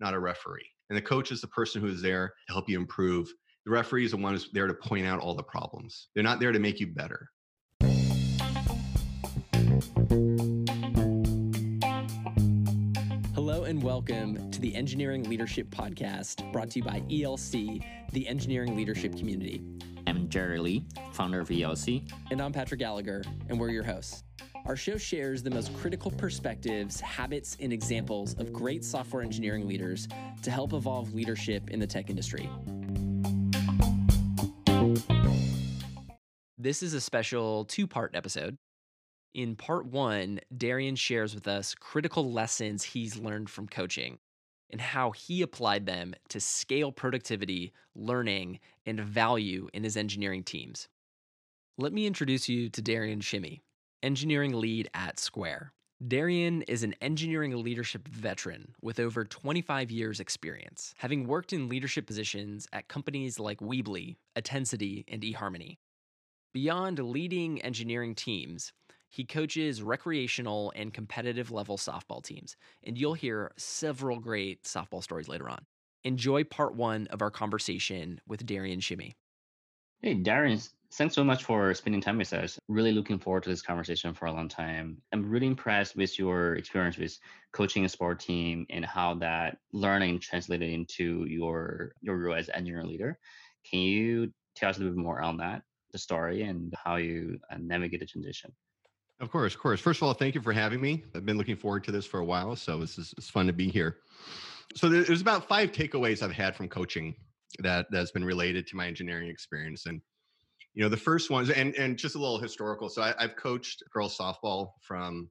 not a referee. And the coach is the person who is there to help you improve the referee is the one who's there to point out all the problems. They're not there to make you better. Hello and welcome to the Engineering Leadership Podcast, brought to you by ELC, the engineering leadership community. I'm Jerry Lee, founder of ELC. And I'm Patrick Gallagher, and we're your hosts. Our show shares the most critical perspectives, habits, and examples of great software engineering leaders to help evolve leadership in the tech industry. This is a special two part episode. In part one, Darian shares with us critical lessons he's learned from coaching and how he applied them to scale productivity, learning, and value in his engineering teams. Let me introduce you to Darian Shimy, engineering lead at Square. Darian is an engineering leadership veteran with over 25 years' experience, having worked in leadership positions at companies like Weebly, Attensity, and eHarmony. Beyond leading engineering teams, he coaches recreational and competitive level softball teams, and you'll hear several great softball stories later on. Enjoy part one of our conversation with Darian Shimy. Hey, Darren, thanks so much for spending time with us. Really looking forward to this conversation for a long time. I'm really impressed with your experience with coaching a sport team and how that learning translated into your your role as engineer leader. Can you tell us a little bit more on that? the story and how you uh, navigate the transition. Of course, of course. First of all, thank you for having me. I've been looking forward to this for a while, so is it's fun to be here. So there's about five takeaways I've had from coaching that that's been related to my engineering experience, and you know the first ones, and and just a little historical. So I, I've coached girls softball from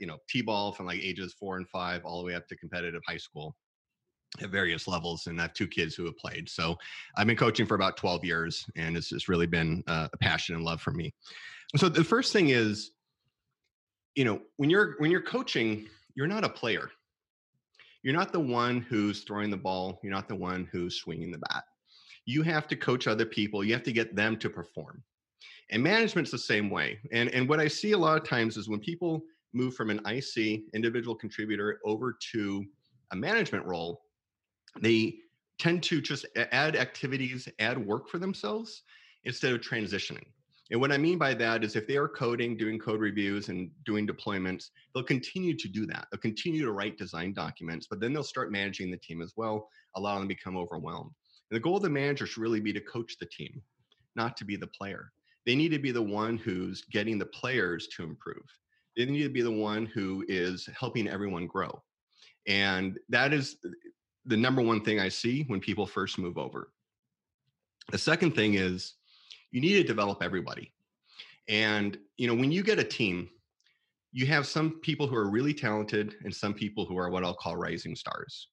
you know t-ball from like ages four and five all the way up to competitive high school at various levels and i have two kids who have played so i've been coaching for about 12 years and it's just really been uh, a passion and love for me so the first thing is you know when you're when you're coaching you're not a player you're not the one who's throwing the ball you're not the one who's swinging the bat you have to coach other people you have to get them to perform and management's the same way and and what i see a lot of times is when people move from an ic individual contributor over to a management role they tend to just add activities, add work for themselves instead of transitioning. And what I mean by that is if they are coding, doing code reviews, and doing deployments, they'll continue to do that. They'll continue to write design documents, but then they'll start managing the team as well, allowing them to become overwhelmed. And the goal of the manager should really be to coach the team, not to be the player. They need to be the one who's getting the players to improve. They need to be the one who is helping everyone grow. And that is the number one thing I see when people first move over. The second thing is you need to develop everybody. And you know, when you get a team, you have some people who are really talented and some people who are what I'll call rising stars.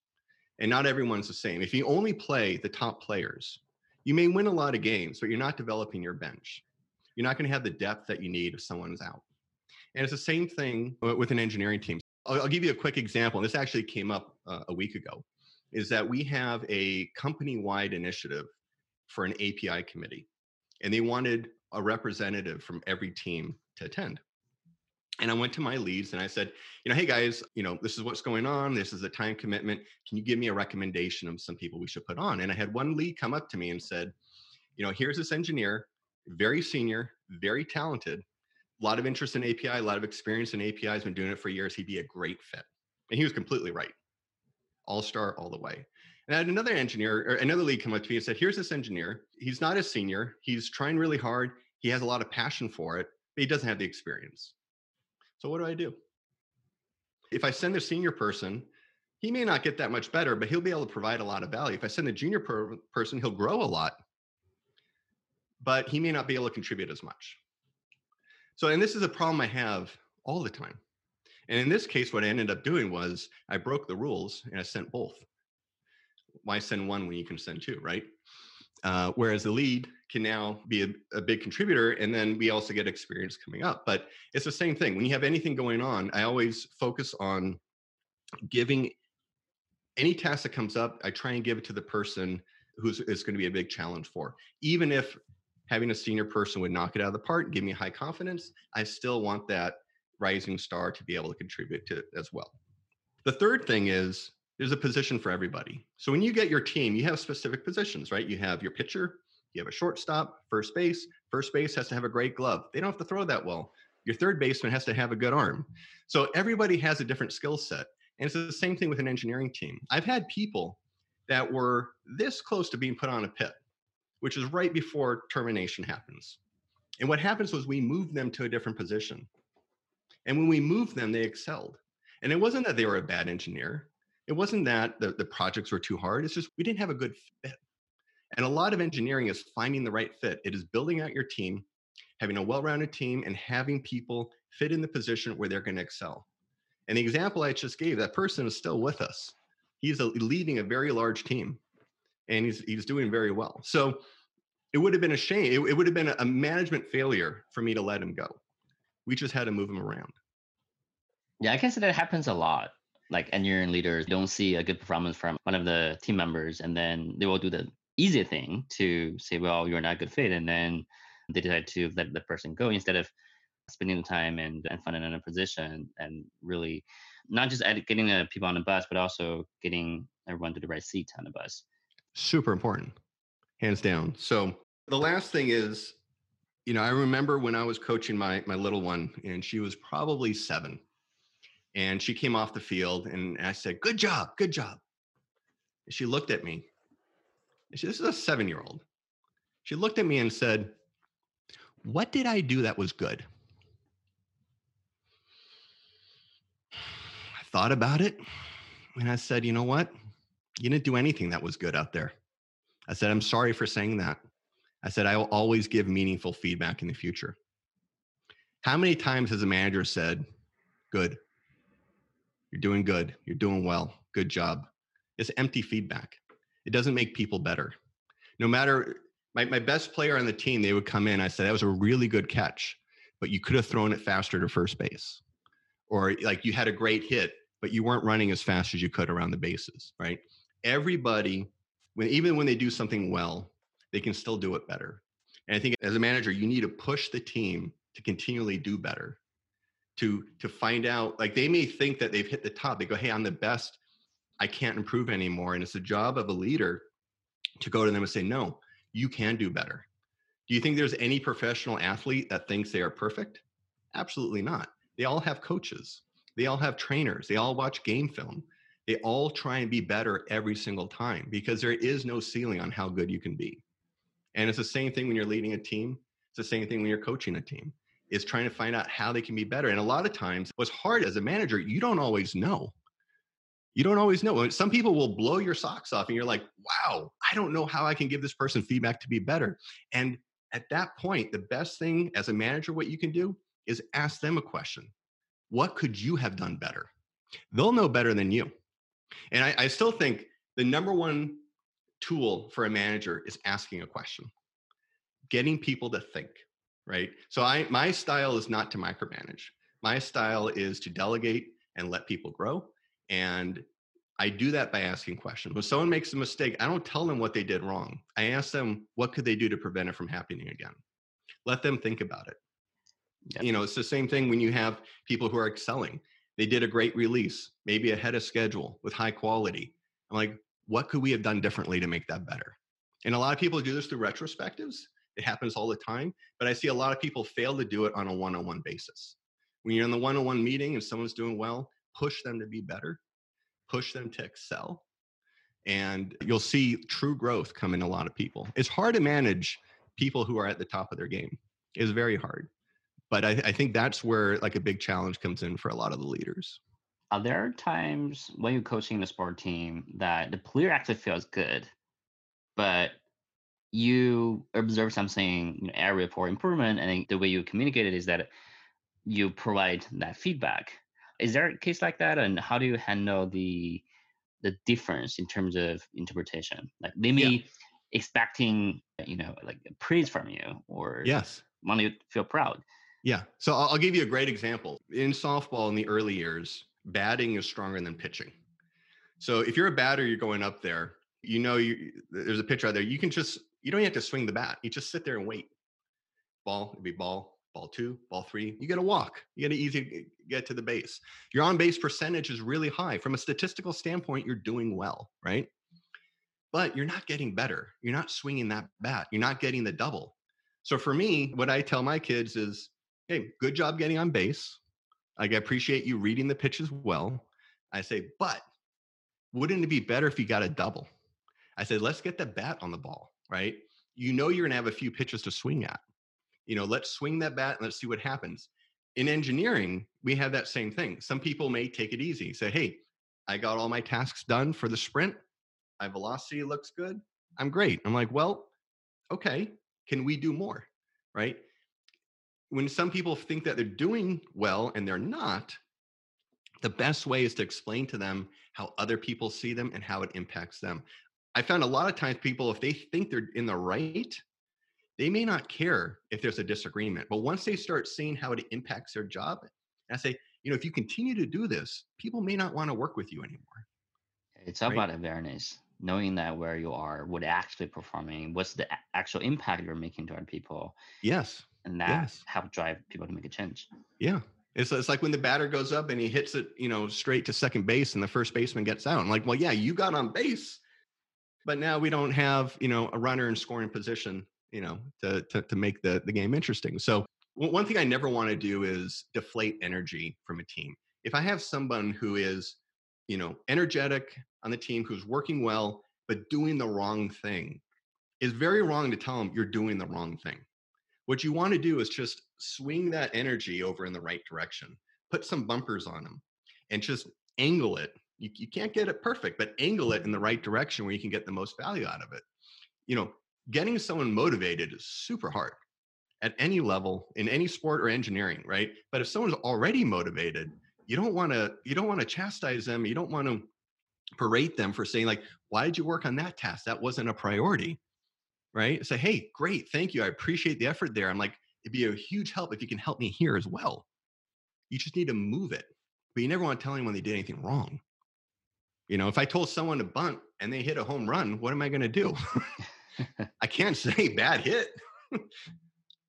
And not everyone's the same. If you only play the top players, you may win a lot of games, but you're not developing your bench. You're not going to have the depth that you need if someone's out. And it's the same thing with an engineering team. I'll, I'll give you a quick example. And This actually came up uh, a week ago is that we have a company wide initiative for an API committee, and they wanted a representative from every team to attend. And I went to my leads and I said, you know, hey guys, you know, this is what's going on. This is a time commitment. Can you give me a recommendation of some people we should put on? And I had one lead come up to me and said, you know, here's this engineer, very senior, very talented, a lot of interest in API, a lot of experience in API, has been doing it for years. He'd be a great fit. And he was completely right all star all the way. And I had another engineer or another lead come up to me and said, Here's this engineer. He's not a senior. He's trying really hard. He has a lot of passion for it, but he doesn't have the experience. So what do I do? If I send a senior person, he may not get that much better, but he'll be able to provide a lot of value. If I send a junior per- person, he'll grow a lot, but he may not be able to contribute as much. So, and this is a problem I have all the time. And in this case, what I ended up doing was I broke the rules and I sent both. Why send one when you can send two, right? Uh, whereas the lead can now be a, a, big contributor, and then we also get experience coming up. But it's the same thing. When you have anything going on, I always focus on giving any task that comes up. I try and give it to the person who's going to be a big challenge for. Even if having a senior person would knock it out of the park, and give me high confidence, I still want that rising star to be able to contribute to as well. The third thing is there's a position for everybody. So when you get your team, you have specific positions, right? You have your pitcher, you have a shortstop, first base. First base has to have a great glove. They don't have to throw that well. Your third baseman has to have a good arm. So everybody has a different skill set. And it's the same thing with an engineering team. I've had people that were this close to being put on a pit, which is right before termination happens. And what happens was we moved them to a different position. And when we moved them, they excelled. And it wasn't that they were a bad engineer. It wasn't that the, the projects were too hard. It's just we didn't have a good fit. And a lot of engineering is finding the right fit. It is building out your team, having a well rounded team, and having people fit in the position where they're going to excel. And the example I just gave, that person is still with us. He's a, leading a very large team and he's, he's doing very well. So it would have been a shame. It, it would have been a management failure for me to let him go. We just had to move him around. Yeah, I guess that happens a lot. Like engineering leaders don't see a good performance from one of the team members, and then they will do the easy thing to say, "Well, you're not a good fit," and then they decide to let the person go instead of spending the time and, and finding another position and really not just getting the people on the bus, but also getting everyone to the right seat on the bus. Super important, hands down. So the last thing is, you know, I remember when I was coaching my my little one, and she was probably seven, and she came off the field, and I said, "Good job, good job." And she looked at me. She, this is a seven year old. She looked at me and said, "What did I do that was good?" I thought about it, and I said, "You know what? You didn't do anything that was good out there." I said, "I'm sorry for saying that." I said, I will always give meaningful feedback in the future. How many times has a manager said, Good, you're doing good, you're doing well, good job? It's empty feedback. It doesn't make people better. No matter my, my best player on the team, they would come in. I said, That was a really good catch, but you could have thrown it faster to first base. Or like you had a great hit, but you weren't running as fast as you could around the bases, right? Everybody, when even when they do something well, they can still do it better. And I think as a manager, you need to push the team to continually do better. To to find out, like they may think that they've hit the top. They go, "Hey, I'm the best. I can't improve anymore." And it's the job of a leader to go to them and say, "No, you can do better." Do you think there's any professional athlete that thinks they are perfect? Absolutely not. They all have coaches. They all have trainers. They all watch game film. They all try and be better every single time because there is no ceiling on how good you can be. And it's the same thing when you're leading a team. It's the same thing when you're coaching a team. Is trying to find out how they can be better. And a lot of times, what's hard as a manager, you don't always know. You don't always know. Some people will blow your socks off, and you're like, wow, I don't know how I can give this person feedback to be better. And at that point, the best thing as a manager, what you can do is ask them a question What could you have done better? They'll know better than you. And I, I still think the number one tool for a manager is asking a question, getting people to think, right? So I my style is not to micromanage. My style is to delegate and let people grow. And I do that by asking questions. When someone makes a mistake, I don't tell them what they did wrong. I ask them what could they do to prevent it from happening again. Let them think about it. Yep. You know, it's the same thing when you have people who are excelling. They did a great release, maybe ahead of schedule with high quality. I'm like, what could we have done differently to make that better? And a lot of people do this through retrospectives. It happens all the time, but I see a lot of people fail to do it on a one on one basis. When you're in the one on one meeting and someone's doing well, push them to be better, push them to excel, and you'll see true growth come in a lot of people. It's hard to manage people who are at the top of their game, it's very hard. But I, I think that's where like a big challenge comes in for a lot of the leaders. Uh, there are there times when you're coaching the sport team that the player actually feels good, but you observe something you know, area for improvement, and the way you communicate it is that you provide that feedback. Is there a case like that, and how do you handle the the difference in terms of interpretation? Like they may yeah. expecting you know like praise from you or yes want to feel proud. Yeah. So I'll, I'll give you a great example. In softball in the early years, batting is stronger than pitching. So if you're a batter, you're going up there. You know, you, there's a pitcher out there. You can just you don't have to swing the bat. You just sit there and wait. Ball, it'd be ball, ball two, ball three. You got to walk. You got to easy get to the base. Your on base percentage is really high. From a statistical standpoint, you're doing well, right? But you're not getting better. You're not swinging that bat. You're not getting the double. So for me, what I tell my kids is, hey, good job getting on base. I appreciate you reading the pitches well. I say, but wouldn't it be better if you got a double? I said, let's get the bat on the ball, right? You know you're gonna have a few pitches to swing at. You know let's swing that bat and let's see what happens. In engineering we have that same thing. Some people may take it easy say hey i got all my tasks done for the sprint. My velocity looks good. I'm great. I'm like well okay. Can we do more? Right? When some people think that they're doing well and they're not the best way is to explain to them how other people see them and how it impacts them i found a lot of times people if they think they're in the right they may not care if there's a disagreement, but once they start seeing how it impacts their job, I say, you know, if you continue to do this, people may not want to work with you anymore. It's right? about awareness, knowing that where you are, what actually performing, what's the actual impact you're making to other people. Yes. And that yes. help drive people to make a change. Yeah. It's, it's like when the batter goes up and he hits it, you know, straight to second base and the first baseman gets out. I'm like, well, yeah, you got on base, but now we don't have, you know, a runner in scoring position you know, to, to, to make the, the game interesting. So one thing I never want to do is deflate energy from a team. If I have someone who is, you know, energetic on the team, who's working well, but doing the wrong thing, is very wrong to tell them you're doing the wrong thing. What you want to do is just swing that energy over in the right direction, put some bumpers on them, and just angle it. You, you can't get it perfect, but angle it in the right direction where you can get the most value out of it. You know, getting someone motivated is super hard at any level in any sport or engineering right? But if someone's already motivated you don't want to you don't want to chastise them you don't want to berate them for saying like why did you work on that task? That wasn't a priority right? Say hey great thank you i appreciate the effort there. I'm like it'd be a huge help if you can help me here as well. You just need to move it but you never want to tell anyone they did anything wrong you know if i told someone to bunt and they hit a home run what am i going to do I can't say bad hit,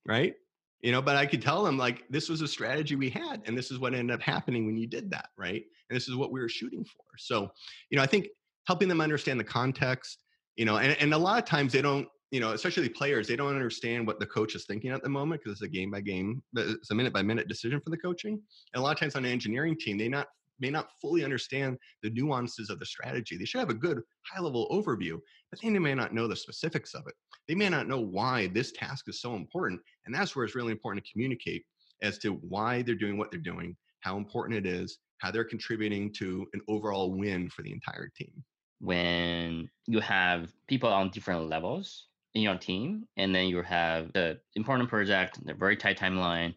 right? You know, but I could tell them like this was a strategy we had, and this is what ended up happening when you did that, right? And this is what we were shooting for. So, you know, I think helping them understand the context, you know, and, and a lot of times they don't, you know, especially players, they don't understand what the coach is thinking at the moment because it's a game by game, it's a minute by minute decision for the coaching. And a lot of times on an engineering team, they not may not fully understand the nuances of the strategy. They should have a good high level overview, but they may not know the specifics of it. They may not know why this task is so important. And that's where it's really important to communicate as to why they're doing what they're doing, how important it is, how they're contributing to an overall win for the entire team. When you have people on different levels in your team, and then you have the important project, the very tight timeline,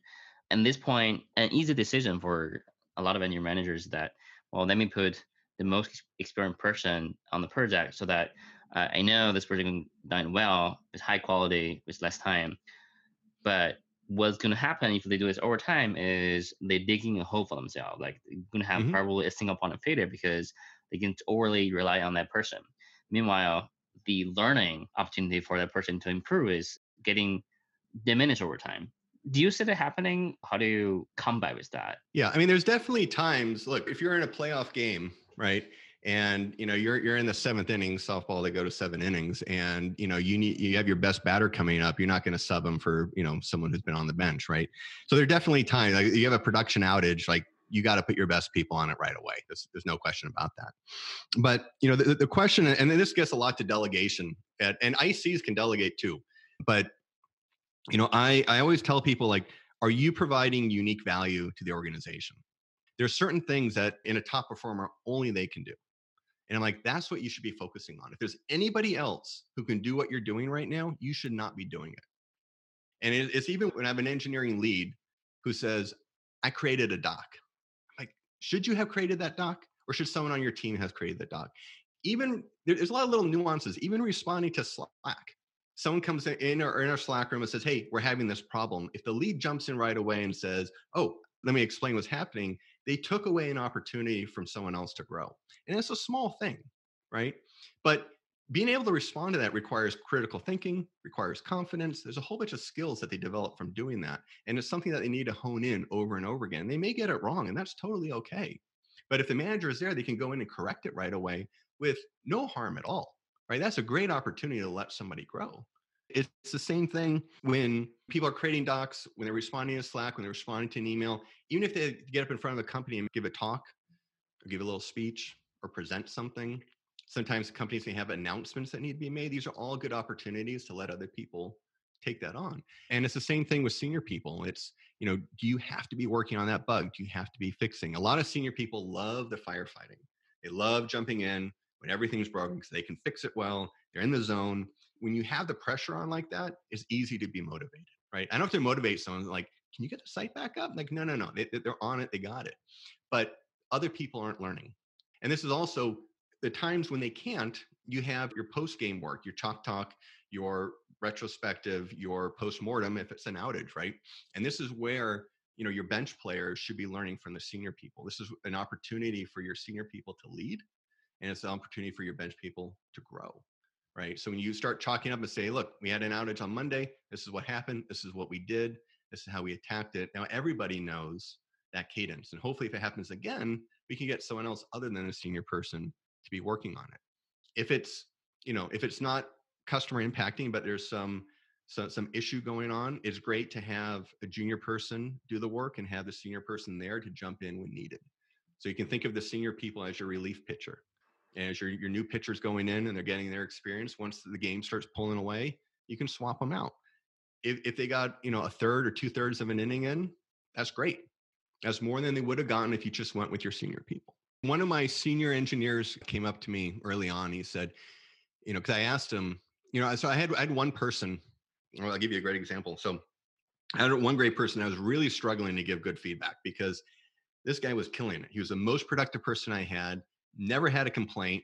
and this point, an easy decision for a lot of engineer managers that, well, let me put the most experienced person on the project so that uh, I know this project is done well, with high quality, with less time. But what's going to happen if they do this over time is they're digging a hole for themselves. Like they're going to have mm-hmm. probably a single point of failure because they can overly rely on that person. Meanwhile, the learning opportunity for that person to improve is getting diminished over time do you see that happening? How do you combat with that? Yeah, I mean, there's definitely times. Look, if you're in a playoff game, right, and you know you're you're in the seventh inning softball, they go to seven innings, and you know you need you have your best batter coming up. You're not going to sub them for you know someone who's been on the bench, right? So there are definitely times like you have a production outage, like you got to put your best people on it right away. There's, there's no question about that. But you know the, the question, and this gets a lot to delegation, and, and ICs can delegate too. But you know i i always tell people like are you providing unique value to the organization there's certain things that in a top performer only they can do And I'm like, that's what you should be focusing on. If there's anybody else who can do what you're doing right now, you should not be doing it. And it's even when I have an engineering lead who says, I created a doc. I'm like, should you have created that doc? Or should someone on your team have created the doc? Even there's a lot of little nuances, even responding to Slack. Someone comes in or in our Slack room and says, Hey, we're having this problem. If the lead jumps in right away and says, Oh, let me explain what's happening, they took away an opportunity from someone else to grow. And it's a small thing, right? But being able to respond to that requires critical thinking, requires confidence. There's a whole bunch of skills that they develop from doing that. And it's something that they need to hone in over and over again. They may get it wrong, and that's totally okay. But if the manager is there, they can go in and correct it right away with no harm at all, right? That's a great opportunity to let somebody grow. It's the same thing when people are creating docs, when they're responding to Slack, when they're responding to an email, even if they get up in front of a company and give a talk or give a little speech or present something. Sometimes companies may have announcements that need to be made. These are all good opportunities to let other people take that on. And it's the same thing with senior people. It's, you know, do you have to be working on that bug? Do you have to be fixing? A lot of senior people love the firefighting. They love jumping in when everything's broken because they can fix it well. They're in the zone. When you have the pressure on like that, it's easy to be motivated, right? I don't have to motivate someone like, can you get the site back up? Like, no, no, no. They, they're on it. They got it. But other people aren't learning. And this is also the times when they can't, you have your post game work, your chalk talk, your retrospective, your post mortem if it's an outage, right? And this is where you know your bench players should be learning from the senior people. This is an opportunity for your senior people to lead, and it's an opportunity for your bench people to grow, right? So when you start chalking up and say, "Look, we had an outage on Monday. This is what happened. This is what we did. This is how we attacked it." Now everybody knows that cadence, and hopefully, if it happens again, we can get someone else other than a senior person to be working on it. If it's, you know, if it's not customer impacting, but there's some so, some issue going on, it's great to have a junior person do the work and have the senior person there to jump in when needed. So you can think of the senior people as your relief pitcher. As your, your new pitchers going in and they're getting their experience, once the game starts pulling away, you can swap them out. If, if they got, you know, a third or two thirds of an inning in, that's great. That's more than they would have gotten if you just went with your senior people. One of my senior engineers came up to me early on. He said, you know, because I asked him, you know, so I had I had one person. Well, I'll give you a great example. So I had one great person. I was really struggling to give good feedback because this guy was killing it. He was the most productive person I had. Never had a complaint.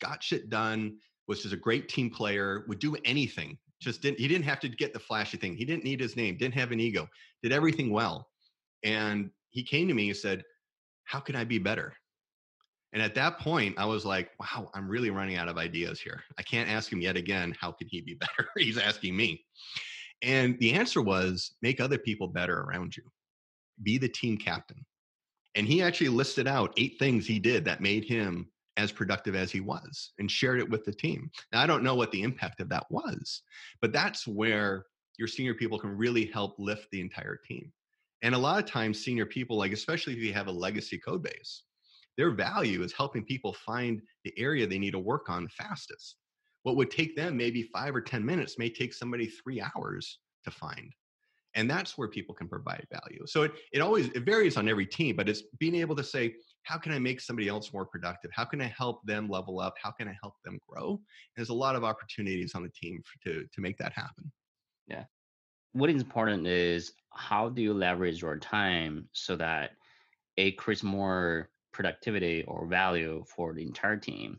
Got shit done. Was just a great team player. Would do anything. Just didn't. He didn't have to get the flashy thing. He didn't need his name. Didn't have an ego. Did everything well. And he came to me and said, "How can I be better?" And at that point, I was like, wow, I'm really running out of ideas here. I can't ask him yet again, how can he be better? He's asking me. And the answer was make other people better around you, be the team captain. And he actually listed out eight things he did that made him as productive as he was and shared it with the team. Now, I don't know what the impact of that was, but that's where your senior people can really help lift the entire team. And a lot of times, senior people, like especially if you have a legacy code base, their value is helping people find the area they need to work on fastest. What would take them maybe five or 10 minutes may take somebody three hours to find. And that's where people can provide value. So it, it always it varies on every team, but it's being able to say, how can I make somebody else more productive? How can I help them level up? How can I help them grow? And there's a lot of opportunities on the team for, to, to make that happen. Yeah. What is important is how do you leverage your time so that it creates more productivity or value for the entire team.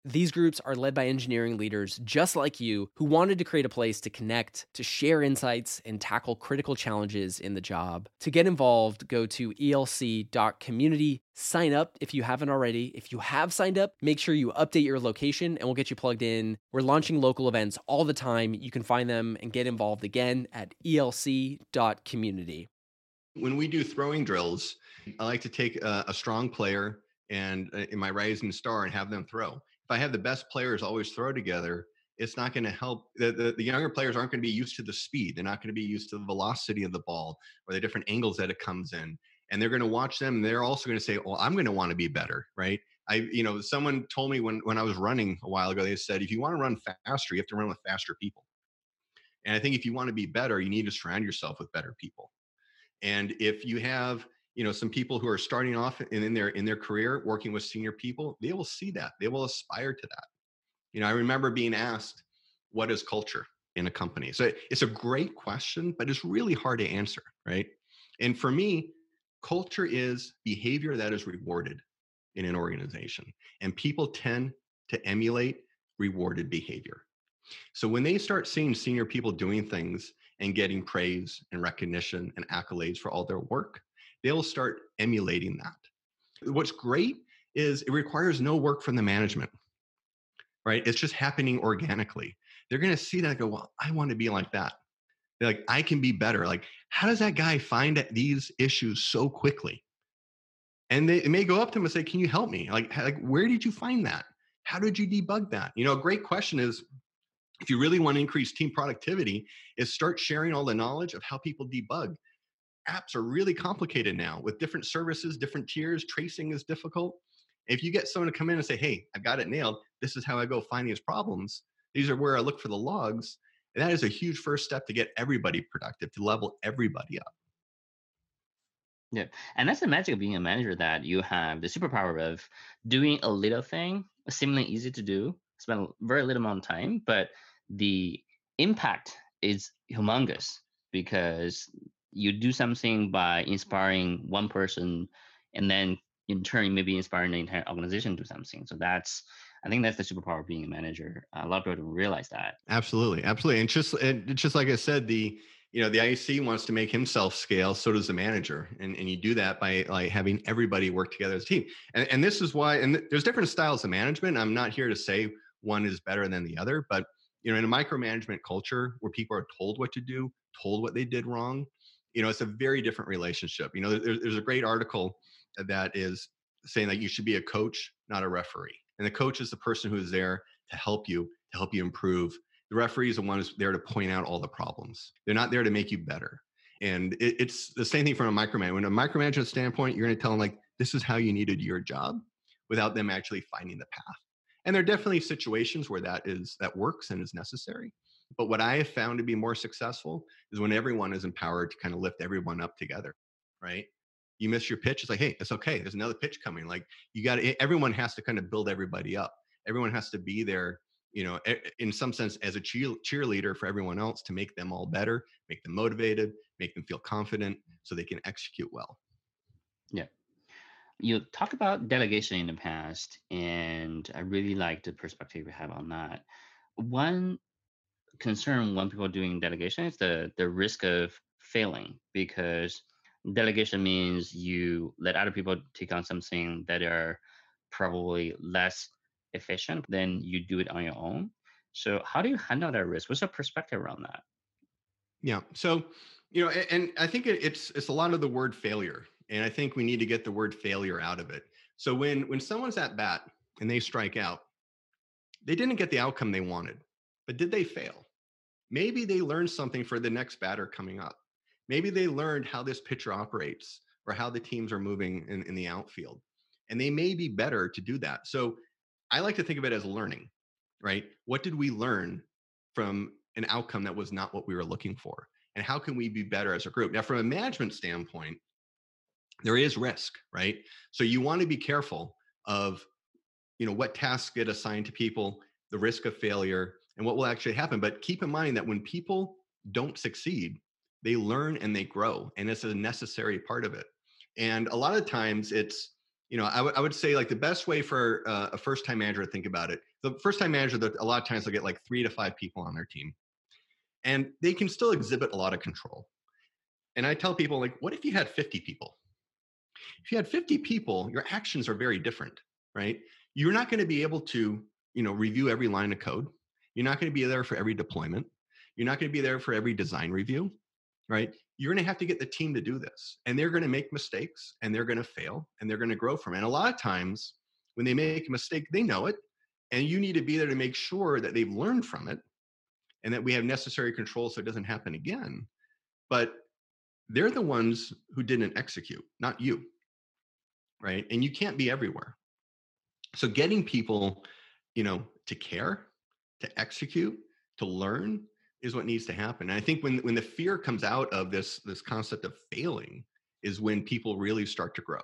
These groups are led by engineering leaders just like you who wanted to create a place to connect, to share insights, and tackle critical challenges in the job. To get involved, go to elc.community, sign up if you haven't already. If you have signed up, make sure you update your location and we'll get you plugged in. We're launching local events all the time. You can find them and get involved again at elc.community. When we do throwing drills, I like to take a, a strong player and uh, in my rising star and have them throw I have the best players always throw together, it's not going to help. The, the, the, younger players aren't going to be used to the speed. They're not going to be used to the velocity of the ball or the different angles that it comes in. And they're going to watch them. They're also going to say, well, I'm going to want to be better, right? I, you know, someone told me when when I was running a while ago, they said if you want to run faster, you have to run with faster people. And I think if you want to be better, you need to surround yourself with better people. And if you have, you know, some people who are starting off in, in their in their career working with senior people, they will see that. They will aspire to that. You know, I remember being asked, what is culture in a company? So it's a great question, but it's really hard to answer, right? And for me, culture is behavior that is rewarded in an organization. And people tend to emulate rewarded behavior. So when they start seeing senior people doing things and getting praise and recognition and accolades for all their work, they'll start emulating that. What's great is it requires no work from the management, right? It's just happening organically. They're going to see that go, well, I want to be like that. They're like, I can be better. Like, how does that guy find these issues so quickly? And they, may go up to him and say, can you help me? Like, like, where did you find that? How did you debug that? You know, a great question is, if you really want to increase team productivity, is start sharing all the knowledge of how people debug. Apps are really complicated now with different services, different tiers. Tracing is difficult. If you get someone to come in and say, "Hey, I've got it nailed. This is how I go find these problems. These are where I look for the logs," and that is a huge first step to get everybody productive, to level everybody up. Yeah, and that's the magic of being a manager that you have the superpower of doing a little thing, seemingly easy to do, spend very little amount of time, but the impact is humongous because you do something by inspiring one person and then in turn maybe inspiring the entire organization to do something. So that's i think that's the superpower of being a manager. A lot of people don't realize that. Absolutely absolutely. And just and just like i said the you know the IC wants to make himself scale so does the manager. And, and you do that by like having everybody work together as a team. And, and this is why and there's different styles of management. I'm not here to say one is better than the other but you know in a micromanagement culture where people are told what to do told what they did wrong you know it's a very different relationship you know there's, there's a great article that is saying that you should be a coach not a referee and the coach is the person who is there to help you to help you improve. The referee is the one who's there to point out all the problems. They're not there to make you better and it, it's the same thing from a micromanagement when a micromanagement standpoint you're going to tell them like this is how you needed your job without them actually finding the path and there are definitely situations where that is that works and is necessary but what i have found to be more successful is when everyone is empowered to kind of lift everyone up together right? You miss your pitch it's like hey it's okay there's another pitch coming like you got everyone has to kind of build everybody up. Everyone has to be there you know in some sense as a cheer, cheerleader for everyone else to make them all better make them motivated make them feel confident so they can execute well. Yeah. You talk about delegation in the past, and I really like the perspective you have on that. One concern when people are doing delegation is the the risk of failing because delegation means you let other people take on something that are probably less efficient than you do it on your own. So how do you handle that risk? What's your perspective around that? Yeah. So, you know, and I think it's it's a lot of the word failure and I think we need to get the word failure out of it. So when when someone's at bat and they strike out, they didn't get the outcome they wanted, but did they fail? Maybe they learned something for the next batter coming up. Maybe they learned how this pitcher operates or how the teams are moving in, in the outfield. And they may be better to do that. So I like to think of it as learning, right? What did we learn from an outcome that was not what we were looking for? And how can we be better as a group? Now, from a management standpoint, there is risk, right? So you want to be careful of, you know, what tasks get assigned to people, the risk of failure, and what will actually happen. But keep in mind that when people don't succeed, they learn and they grow, and it's a necessary part of it. And a lot of times, it's you know, I, w- I would say like the best way for uh, a first time manager to think about it. The first time manager, that a lot of times they'll get like three to five people on their team, and they can still exhibit a lot of control. And I tell people like, what if you had 50 people? If you had 50 people, your actions are very different, right? You're not going to be able to, you know, review every line of code. You're not going to be there for every deployment. You're not going to be there for every design review, right? You're going to have to get the team to do this. And they're going to make mistakes and they're going to fail and they're going to grow from it. And a lot of times when they make a mistake, they know it. And you need to be there to make sure that they've learned from it and that we have necessary control so it doesn't happen again. But they're the ones who didn't execute, not you right? And you can't be everywhere. So getting people, you know, to care, to execute, to learn is what needs to happen. And I think when when the fear comes out of this this concept of failing is when people really start to grow.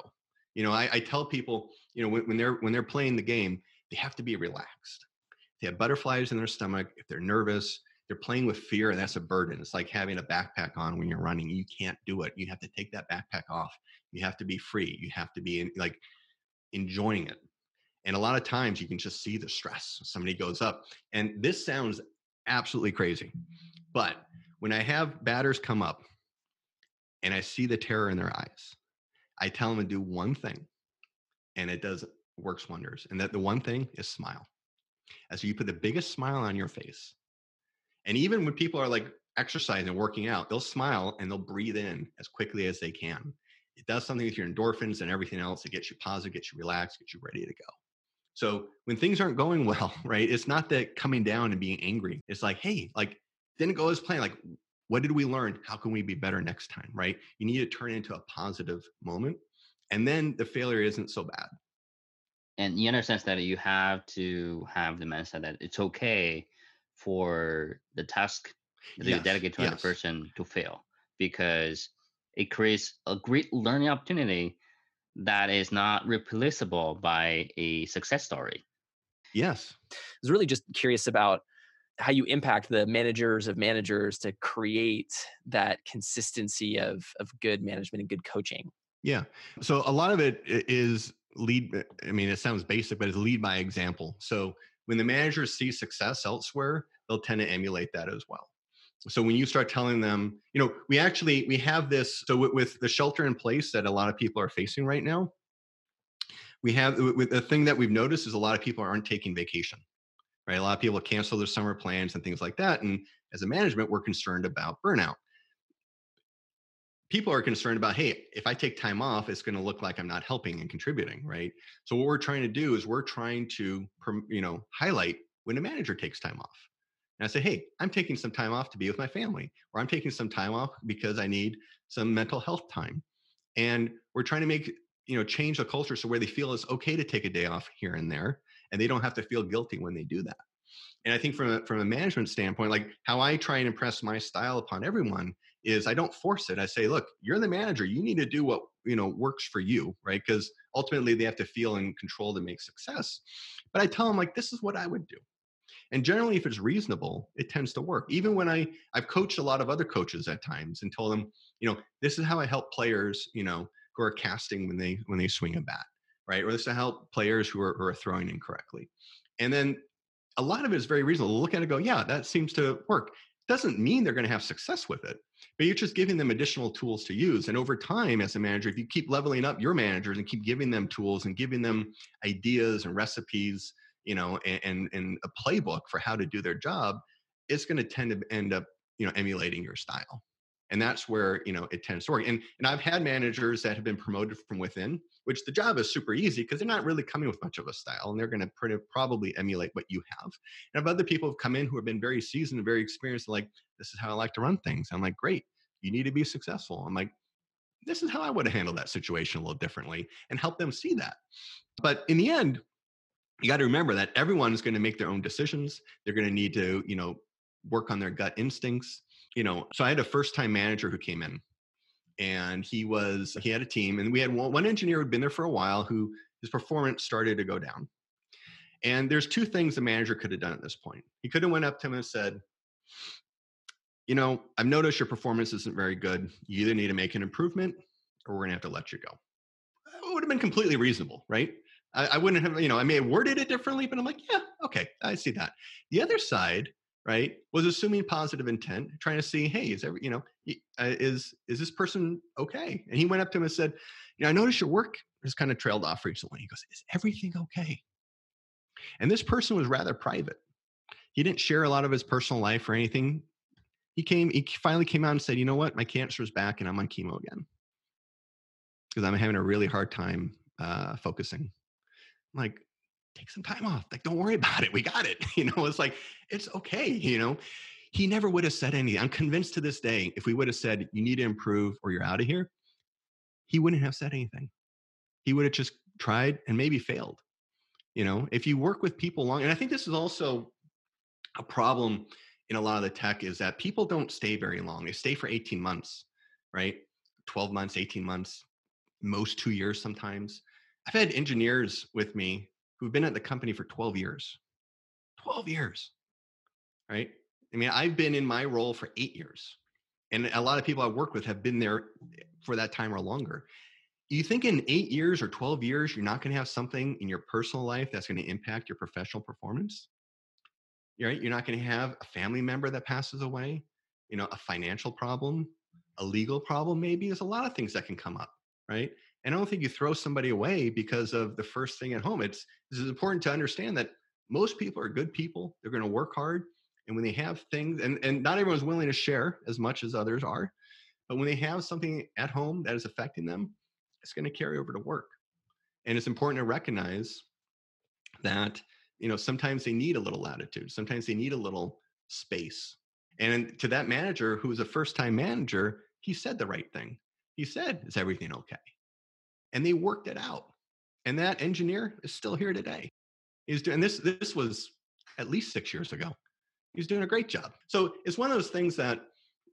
You know, I, I tell people, you know, when, when they're when they're playing the game, they have to be relaxed. They have butterflies in their stomach. If they're nervous, they're playing with fear, and that's a burden. It's like having a backpack on when you're running. You can't do it. You have to take that backpack off. You have to be free. You have to be in, like enjoying it. And a lot of times you can just see the stress. Somebody goes up. And this sounds absolutely crazy. But when I have batters come up and I see the terror in their eyes, I tell them to do one thing and it does works wonders. And that the one thing is smile. As you put the biggest smile on your face. And even when people are like exercising and working out, they'll smile and they'll breathe in as quickly as they can. It does something with your endorphins and everything else. It gets you positive, gets you relaxed, gets you ready to go. So when things aren't going well, right, it's not that coming down and being angry. It's like, hey, like didn't go as planned. Like, what did we learn? How can we be better next time? Right? You need to turn into a positive moment, and then the failure isn't so bad. And you understand that you have to have the mindset that it's okay for the task that yes. you dedicate to yes. another person to fail because it creates a great learning opportunity that is not replaceable by a success story. Yes. I was really just curious about how you impact the managers of managers to create that consistency of of good management and good coaching. Yeah. So a lot of it is lead eh, I mean it sounds basic but it's lead by example. So when the managers see success elsewhere, they'll tend to emulate that as well so when you start telling them you know we actually we have this so with, with, the shelter in place that a lot of people are facing right now we have with the thing that we've noticed is a lot of people aren't taking vacation right? A lot of people cancel their summer plans and things like that and as a management we're concerned about burnout. People are concerned about hey if i take time off it's going to look like i'm not helping and contributing right? So what we're trying to do is we're trying to you know highlight when a manager takes time off and I say, hey, I'm taking some time off to be with my family, or I'm taking some time off because I need some mental health time. And we're trying to make, you know, change the culture so where they feel it's okay to take a day off here and there, and they don't have to feel guilty when they do that. And I think from a, from a management standpoint, like how I try and impress my style upon everyone is I don't force it. I say, look, you're the manager. You need to do what you know works for you, right? Because ultimately they have to feel in control to make success. But I tell them like, this is what I would do and generally if it's reasonable it tends to work. Even when i i've coached a lot of other coaches at times and told them you know this is how i help players you know who are casting when they when they swing a bat right? Or this is to help players who are, who are throwing incorrectly. And then a lot of it is very reasonable. Look at it go yeah that seems to work. Doesn't mean they're going to have success with it but you're just giving them additional tools to use. And over time as a manager if you keep leveling up your managers and keep giving them tools and giving them ideas and recipes you know, and, and a playbook for how to do their job, it's going to tend to end up, you know, emulating your style. And that's where, you know, it tends to work. And, and I've had managers that have been promoted from within, which the job is super easy because they're not really coming with much of a style and they're going to pretty, probably emulate what you have. And I've other people have come in who have been very seasoned and very experienced, like, this is how I like to run things. I'm like, great, you need to be successful. I'm like, this is how I would have handled that situation a little differently and help them see that. But in the end, you got to remember that everyone is going to make their own decisions. They're going to need to, you know, work on their gut instincts. You know, so I had a first time manager who came in and he was, he had a team and we had one, one engineer who'd been there for a while who his performance started to go down. And there's two things the manager could have done at this point. He could have went up to him and said, you know, I've noticed your performance isn't very good. You either need to make an improvement or we're going to have to let you go. It would have been completely reasonable, right? I, I, wouldn't have, you know, I may have worded it differently, but I'm like, yeah, okay, I see that. The other side, right, was assuming positive intent, trying to see, hey, is every, you know, uh, is is this person okay? And he went up to him and said, you know, I noticed your work has kind of trailed off recently. He goes, is everything okay? And this person was rather private. He didn't share a lot of his personal life or anything. He came, he finally came out and said, you know what, my cancer is back and I'm on chemo again because I'm having a really hard time uh, focusing like take some time off like don't worry about it we got it you know it's like it's okay you know he never would have said anything i'm convinced to this day if we would have said you need to improve or you're out of here he wouldn't have said anything he would have just tried and maybe failed You know, if you work with people long, and I think this is also a problem in a lot of the tech is that people don't stay very long. They stay for 18 months, right? 12 months, 18 months, most two years sometimes. I've had engineers with me who've been at the company for 12 years. 12 years, right? I mean, I've been in my role for eight years. And a lot of people I work with have been there eh, for that time or longer. You think in eight years or 12 years, you're not going to have something in your personal life that's going to impact your professional performance? Right? You're not going to have a family member that passes away, you know, a financial problem, a legal problem, maybe. There's a lot of things that can come up, right? And I don't think you throw somebody away because of the first thing at home. It's this is important to understand that most people are good people. They're going to work hard. And when they have things, and, and not everyone's willing to share as much as others are, but when they have something at home that is affecting them, it's going to carry over to work. And it's important to recognize that, you know, sometimes they need a little latitude, sometimes they need a little space. And to that manager who was a first time manager, he said the right thing. He said, Is everything okay? And they worked it out. And that engineer is still here today. He's doing this, this was at least six years ago. He's doing a great job. So it's one of those things that,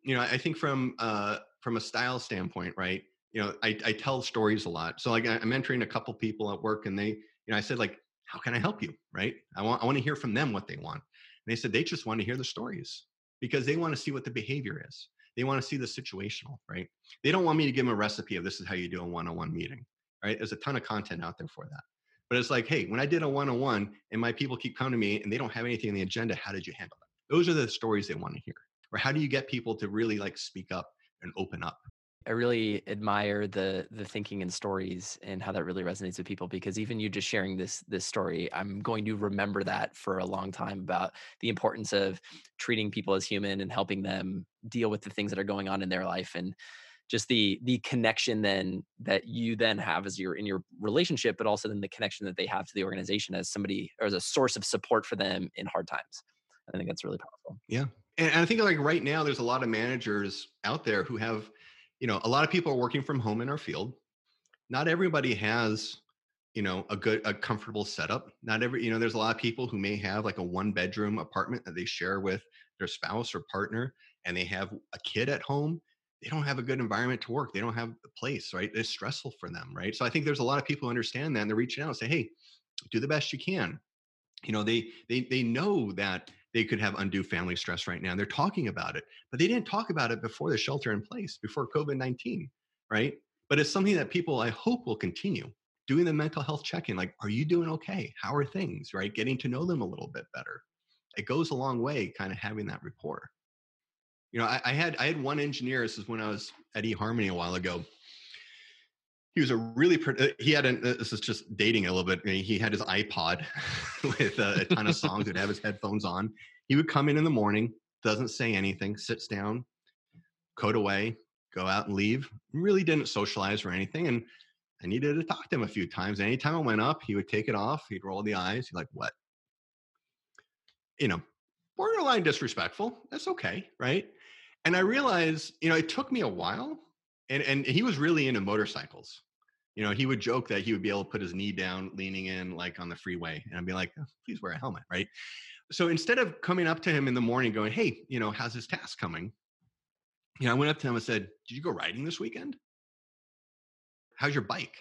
you know, I think from uh, from a style standpoint, right? You know, I, I tell stories a lot. So like I'm mentoring a couple people at work, and they, you know, I said like, how can I help you? Right? I want I want to hear from them what they want. And they said they just want to hear the stories because they want to see what the behavior is. They want to see the situational, right? They don't want me to give them a recipe of this is how you do a one-on-one meeting, right? There's a ton of content out there for that. But it's like, hey, when I did a one-on-one and my people keep coming to me and they don't have anything on the agenda, how did you handle that? Those are the stories they want to hear. Or how do you get people to really like speak up and open up? I really admire the the thinking and stories and how that really resonates with people because even you just sharing this this story, I'm going to remember that for a long time about the importance of treating people as human and helping them deal with the things that are going on in their life and just the the connection then that you then have as you're in your relationship, but also then the connection that they have to the organization as somebody or as a source of support for them in hard times. I think that's really powerful. Yeah. And I think like right now, there's a lot of managers out there who have, you know, a lot of people are working from home in our field. Not everybody has, you know, a good, a comfortable setup. Not every, you know, there's a lot of people who may have like a one bedroom apartment that they share with their spouse or partner, and they have a kid at home they don't have a good environment to work. They don't have a place, right? It's stressful for them, right? So I think there's a lot of people who understand that and they're reaching out and say, hey, do the best you can. You know, they they they know that they could have undue family stress right now. And they're talking about it, but they didn't talk about it before the shelter in place, before COVID-19, right? But it's something that people I hope will continue doing the mental health check-in. Like, are you doing okay? How are things? Right? Getting to know them a little bit better. It goes a long way, kind of having that rapport you know, I, I, had I had one engineer. This is when I was at eHarmony a while ago. He was a really uh, he had an uh, this is just dating a little bit. He had his iPod with a, a ton of songs. He'd have his headphones on. He would come in in the morning, doesn't say anything, sits down, code away, go out and leave. Really didn't socialize or anything. And I needed to talk to him a few times. Anytime I went up, he would take it off. He'd roll the eyes. He'd like, what? You know, borderline disrespectful. That's okay, right? and I realized, you know, it took me a while, and and he was really into motorcycles. You know, he would joke that he would be able to put his knee down, leaning in, like on the freeway, and I'd be like, oh, "Please wear a helmet," right? So instead of coming up to him in the morning, going, "Hey, you know, how's this task coming?" You know, I went up to him and said, "Did you go riding this weekend? How's your bike?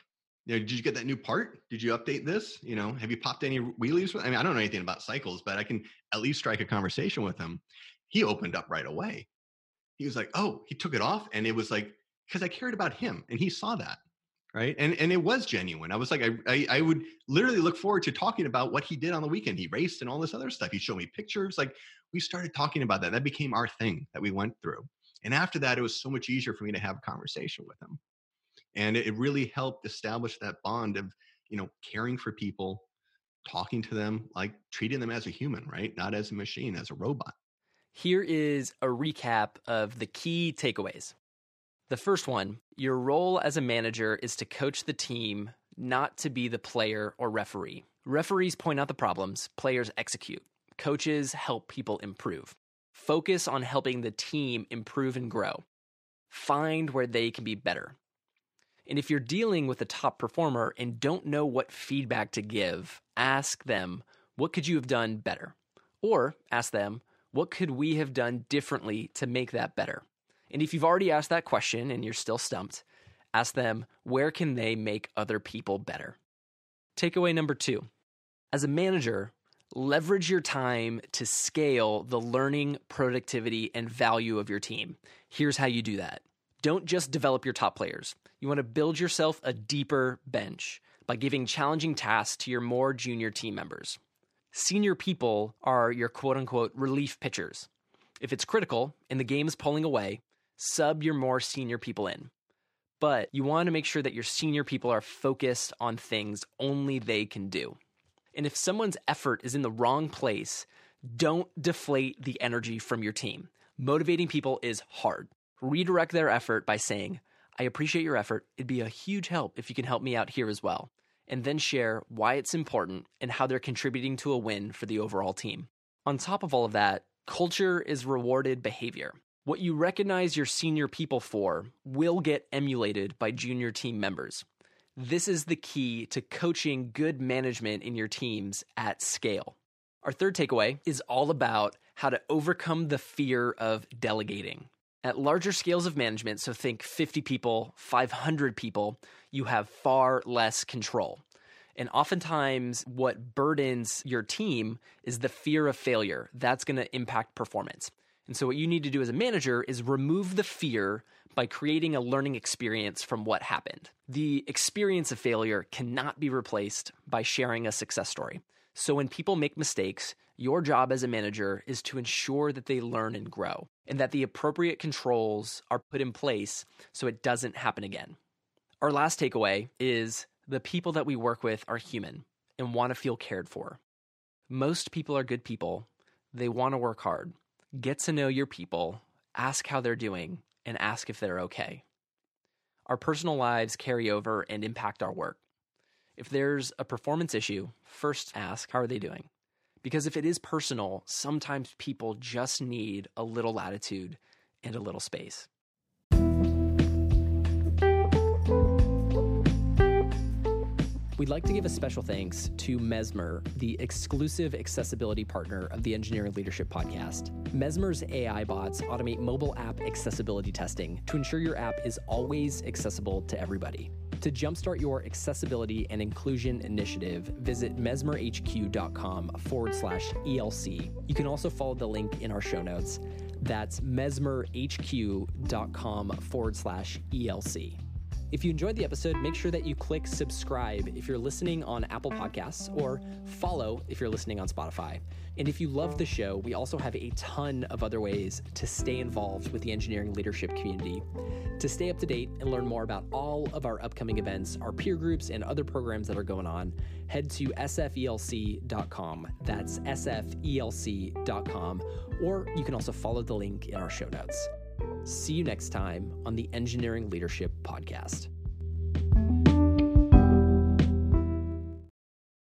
You know, did you get that new part? Did you update this? You know, have you popped any wheelies? I mean, I don't know anything about cycles, but I can at least strike a conversation with him. He opened up right away he was like, oh, he took it off. And it was like, because I cared about him and he saw that. Right. And and it was genuine. I was like, I, I, I would literally look forward to talking about what he did on the weekend. He raced and all this other stuff. He showed me pictures. Like we started talking about that. That became our thing that we went through. And after that, it was so much easier for me to have a conversation with him. And it really helped establish that bond of, you know, caring for people, talking to them, like treating them as a human, right? Not as a machine, as a robot. Here is a recap of the key takeaways. The first one your role as a manager is to coach the team, not to be the player or referee. Referees point out the problems, players execute. Coaches help people improve. Focus on helping the team improve and grow. Find where they can be better. And if you're dealing with a top performer and don't know what feedback to give, ask them, what could you have done better? Or ask them, what could we have done differently to make that better? And if you've already asked that question and you're still stumped, ask them, where can they make other people better? Takeaway number two as a manager, leverage your time to scale the learning, productivity, and value of your team. Here's how you do that don't just develop your top players. You want to build yourself a deeper bench by giving challenging tasks to your more junior team members. Senior people are your quote unquote relief pitchers. If it's critical and the game is pulling away, sub your more senior people in. But you want to make sure that your senior people are focused on things only they can do. And if someone's effort is in the wrong place, don't deflate the energy from your team. Motivating people is hard. Redirect their effort by saying, I appreciate your effort. It'd be a huge help if you can help me out here as well. And then share why it's important and how they're contributing to a win for the overall team. On top of all of that, culture is rewarded behavior. What you recognize your senior people for will get emulated by junior team members. This is the key to coaching good management in your teams at scale. Our third takeaway is all about how to overcome the fear of delegating. At larger scales of management, so think 50 people, 500 people, you have far less control. And oftentimes, what burdens your team is the fear of failure. That's going to impact performance. And so, what you need to do as a manager is remove the fear by creating a learning experience from what happened. The experience of failure cannot be replaced by sharing a success story. So, when people make mistakes, your job as a manager is to ensure that they learn and grow and that the appropriate controls are put in place so it doesn't happen again. Our last takeaway is the people that we work with are human and want to feel cared for. Most people are good people, they want to work hard. Get to know your people, ask how they're doing, and ask if they're okay. Our personal lives carry over and impact our work. If there's a performance issue, first ask, how are they doing? Because if it is personal, sometimes people just need a little latitude and a little space. We'd like to give a special thanks to Mesmer, the exclusive accessibility partner of the Engineering Leadership Podcast. Mesmer's AI bots automate mobile app accessibility testing to ensure your app is always accessible to everybody. To jumpstart your accessibility and inclusion initiative, visit mesmerhq.com forward slash ELC. You can also follow the link in our show notes. That's mesmerhq.com forward slash ELC. If you enjoyed the episode, make sure that you click subscribe if you're listening on Apple Podcasts or follow if you're listening on Spotify. And if you love the show, we also have a ton of other ways to stay involved with the engineering leadership community. To stay up to date and learn more about all of our upcoming events, our peer groups, and other programs that are going on, head to sfelc.com. That's sfelc.com. Or you can also follow the link in our show notes. See you next time on the Engineering Leadership Podcast.